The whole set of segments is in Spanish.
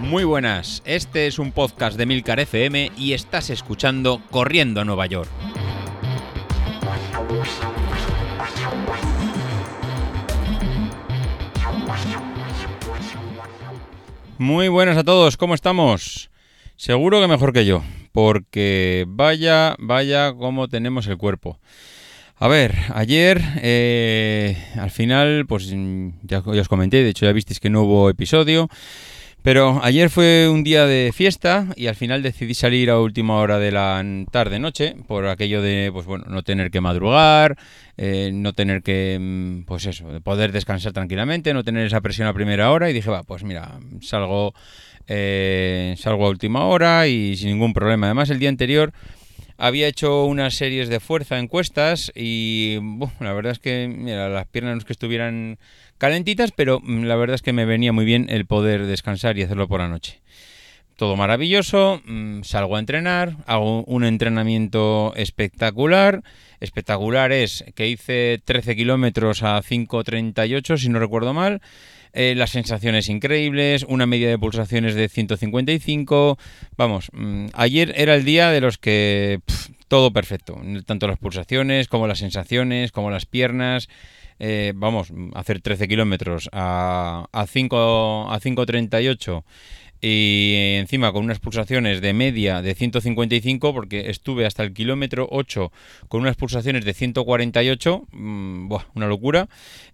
Muy buenas, este es un podcast de Milcar FM y estás escuchando Corriendo a Nueva York. Muy buenas a todos, ¿cómo estamos? Seguro que mejor que yo, porque vaya, vaya cómo tenemos el cuerpo. A ver, ayer eh, al final, pues ya, ya os comenté, de hecho ya visteis que no hubo episodio. Pero ayer fue un día de fiesta y al final decidí salir a última hora de la tarde-noche por aquello de, pues bueno, no tener que madrugar, eh, no tener que, mm, pues eso, poder descansar tranquilamente, no tener esa presión a primera hora y dije, va, pues mira, salgo, eh, salgo a última hora y sin ningún problema. Además, el día anterior había hecho unas series de fuerza encuestas y la verdad es que mira, las piernas no es que estuvieran calentitas, pero mm, la verdad es que me venía muy bien el poder descansar y hacerlo por la noche. Todo maravilloso, mm, salgo a entrenar, hago un entrenamiento espectacular. Espectacular es que hice 13 kilómetros a 5.38, si no recuerdo mal. Eh, las sensaciones increíbles, una media de pulsaciones de 155. Vamos, mm, ayer era el día de los que todo perfecto, tanto las pulsaciones como las sensaciones, como las piernas. Eh, vamos, hacer 13 kilómetros a, a 5 a 5.38 y encima con unas pulsaciones de media de 155 porque estuve hasta el kilómetro 8 con unas pulsaciones de 148 mm, una locura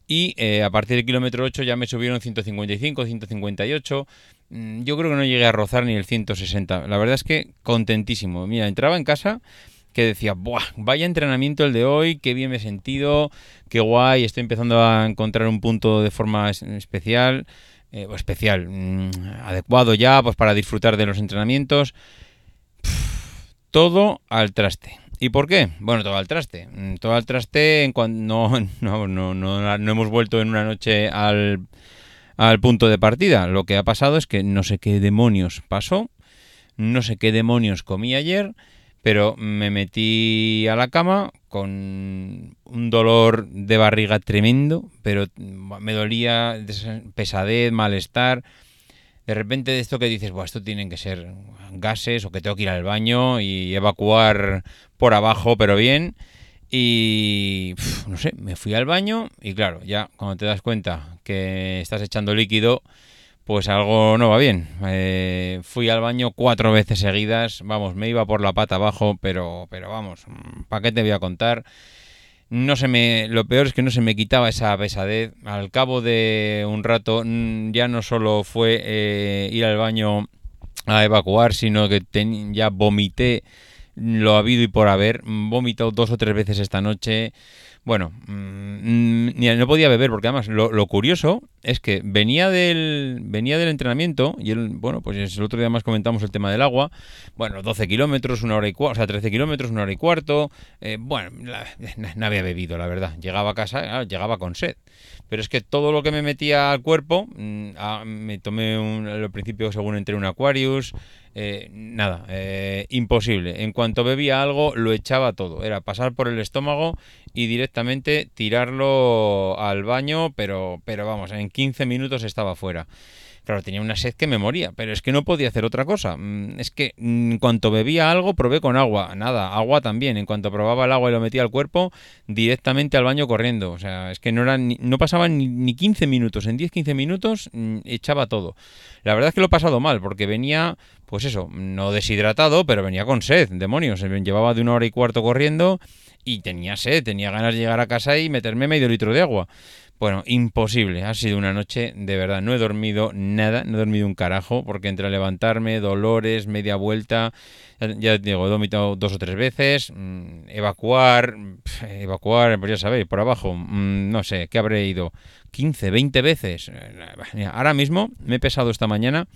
y eh, a partir del kilómetro 8 ya me subieron 155 158 mm, yo creo que no llegué a rozar ni el 160 la verdad es que contentísimo. Mira entraba en casa que decía, Buah, vaya entrenamiento el de hoy, qué bien me he sentido, qué guay, estoy empezando a encontrar un punto de forma especial, eh, especial, mm, adecuado ya, pues para disfrutar de los entrenamientos. todo al traste. ¿Y por qué? Bueno, todo al traste. Mm, todo al traste en cuanto no, no, no, no, no hemos vuelto en una noche al, al punto de partida. Lo que ha pasado es que no sé qué demonios pasó, no sé qué demonios comí ayer pero me metí a la cama con un dolor de barriga tremendo, pero me dolía pesadez, malestar. De repente de esto que dices, bueno, esto tienen que ser gases o que tengo que ir al baño y evacuar por abajo, pero bien. Y no sé, me fui al baño y claro, ya cuando te das cuenta que estás echando líquido, pues algo no va bien. Eh, fui al baño cuatro veces seguidas, vamos, me iba por la pata abajo, pero, pero vamos, ¿para qué te voy a contar? No se me, lo peor es que no se me quitaba esa pesadez. Al cabo de un rato mm, ya no solo fue eh, ir al baño a evacuar, sino que ya vomité lo habido y por haber. Vomitado dos o tres veces esta noche. Bueno, mmm, no podía beber porque además lo, curioso es que venía del venía del entrenamiento y el, bueno, pues el otro día más comentamos el tema del agua. Bueno, 12 kilómetros, una hora y cuarto, o sea, 13 kilómetros, una hora y cuarto. Eh, bueno, no había bebido, la verdad. Llegaba a casa, llegaba con sed. Pero es que todo lo que me metía al cuerpo, mm, ah, me tomé un, al principio según entré un Aquarius, eh, nada, eh, imposible. En cuanto bebía algo, lo echaba todo. Era pasar por el estómago y directamente tirarlo al baño, pero, pero vamos, en 15 minutos estaba fuera. Claro, tenía una sed que me moría, pero es que no podía hacer otra cosa. Mm, es que mm, en cuanto bebía algo, probé con agua. Nada, agua también. En cuanto probaba el agua y lo metía al cuerpo, directamente al baño corriendo. O sea, es que no, era no pasaban ni, 15 minutos. En 10-15 minutos mm, echaba todo. La verdad es que lo he pasado mal, porque venía, pues eso, no deshidratado, pero venía con sed, demonios. Llevaba de una hora y cuarto corriendo y tenía sed, tenía ganas de llegar a casa y meterme medio litro de agua. Bueno, imposible. Ha sido una noche de verdad. No he dormido nada, no he dormido un carajo, porque entre levantarme, dolores, media vuelta, ya, digo, he dormido dos o tres veces, mm, evacuar, evacuar, pues ya sabéis, por abajo, mm, no sé, ¿qué habré ido? 15, 20 veces. Ahora mismo me he pesado esta mañana.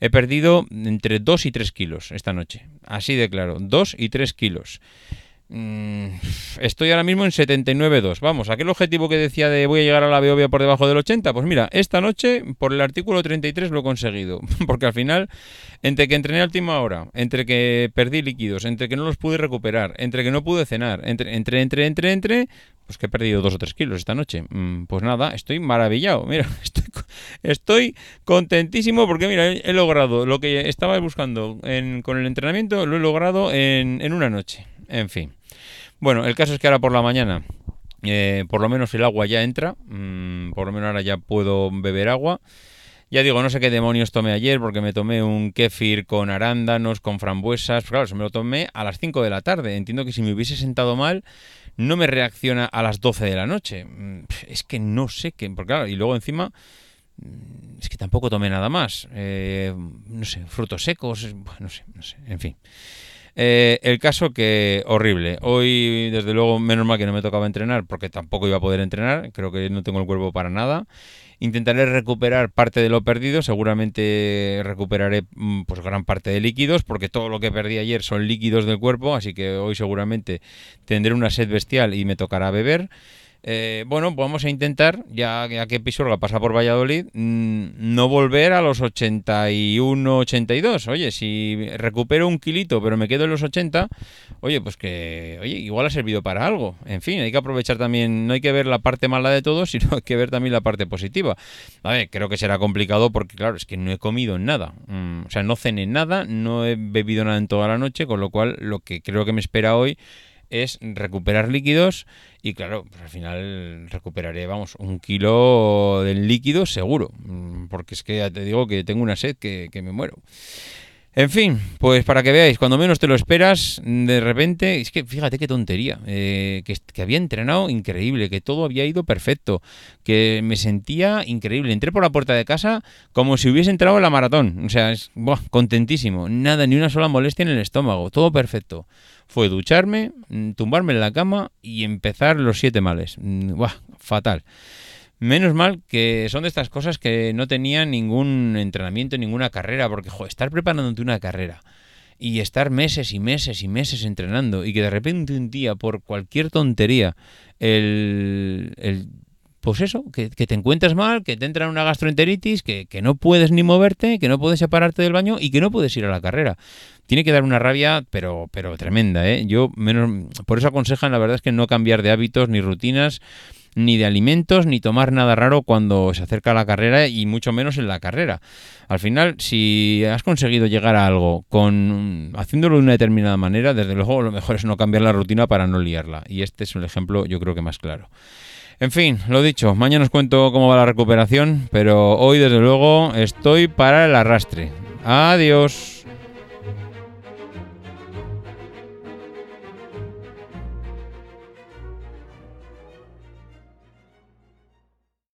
He perdido entre 2 y 3 kilos esta noche. Así de claro, 2 y 3 kilos. Mm, estoy ahora mismo en 79.2. Vamos, aquel objetivo que decía de voy a llegar a la Beovia por debajo del 80, pues mira, esta noche por el artículo 33 lo he conseguido. Porque al final, entre que entrené a última hora, entre que perdí líquidos, entre que no los pude recuperar, entre que no pude cenar, entre, entre, entre, entre, entre, pues que he perdido 2 o 3 kilos esta noche. Mm, pues nada, estoy maravillado. Mira, estoy Estoy contentísimo porque, mira, he logrado lo que estaba buscando con el entrenamiento, lo he logrado en, una noche. En fin. Bueno, el caso es que ahora por la mañana, eh, por lo menos el agua ya entra. Mm, por lo menos ahora ya puedo beber agua. Ya digo, no sé qué demonios tomé ayer porque me tomé un kefir con arándanos, con frambuesas. Claro, se me lo tomé a las 5 de la tarde. Entiendo que si me hubiese sentado mal, no me reacciona a las 12 de la noche. Mm, es que no sé qué. Porque claro, y luego encima mm, es que tampoco tomé nada más. Eh, no sé, frutos secos, no sé, no sé, en fin. Eh, el caso que horrible. Hoy, desde luego, menos mal que no me tocaba entrenar porque tampoco iba a poder entrenar. Creo que no tengo el cuerpo para nada. Intentaré recuperar parte de lo perdido, seguramente recuperaré mm, pues gran parte de líquidos, porque todo lo que perdí ayer son líquidos del cuerpo, así que hoy seguramente tendré una sed bestial y me tocará beber. Eh, bueno, vamos a intentar, ya, que Pisuerga pasa por Valladolid, mm, no volver a los 81, 82. Oye, si recupero un kilito, pero me quedo en los 80, oye, pues que, oye, igual ha servido para algo. En fin, hay que aprovechar también, no hay que ver la parte mala de todo, sino hay que ver también la parte positiva. Creo que será complicado porque, claro, es que no he comido nada. Mm, o sea, no cené nada, no he bebido nada en toda la noche, con lo cual lo que creo que me espera hoy es recuperar líquidos y claro, pues al final recuperaré, vamos, un kilo del líquido seguro, mm, porque es que ya te digo que tengo una sed que, me muero. En fin, pues para que veáis, cuando menos te lo esperas, de repente, es que fíjate qué tontería, eh, que, había entrenado increíble, que todo había ido perfecto, que me sentía increíble. Entré por la puerta de casa como si hubiese entrado en la maratón, o sea, es contentísimo, nada, ni una sola molestia en el estómago, todo perfecto fue ducharme, mm, tumbarme en la cama y empezar los siete males. Mm, buah, fatal. Menos mal que son de estas cosas que no tenía ningún entrenamiento, ninguna carrera, porque joder, estar preparándote una carrera y estar meses y meses y meses entrenando y que de repente un día por cualquier tontería el, el pues eso, que, te encuentras mal, que te entra una gastroenteritis, que, que, no puedes ni moverte, que no puedes separarte del baño y que no puedes ir a la carrera. Tiene que dar una rabia, pero, pero tremenda, ¿eh? Yo menos, por eso aconsejan, la verdad es que no cambiar de hábitos ni rutinas, ni de alimentos, ni tomar nada raro cuando se acerca la carrera y mucho menos en la carrera. Al final, si has conseguido llegar a algo con haciéndolo de una determinada manera, desde luego lo mejor es no cambiar la rutina para no liarla. Y este es un ejemplo, yo creo que más claro. En fin, lo dicho, mañana os cuento cómo va la recuperación, pero hoy desde luego estoy para el arrastre. Adiós.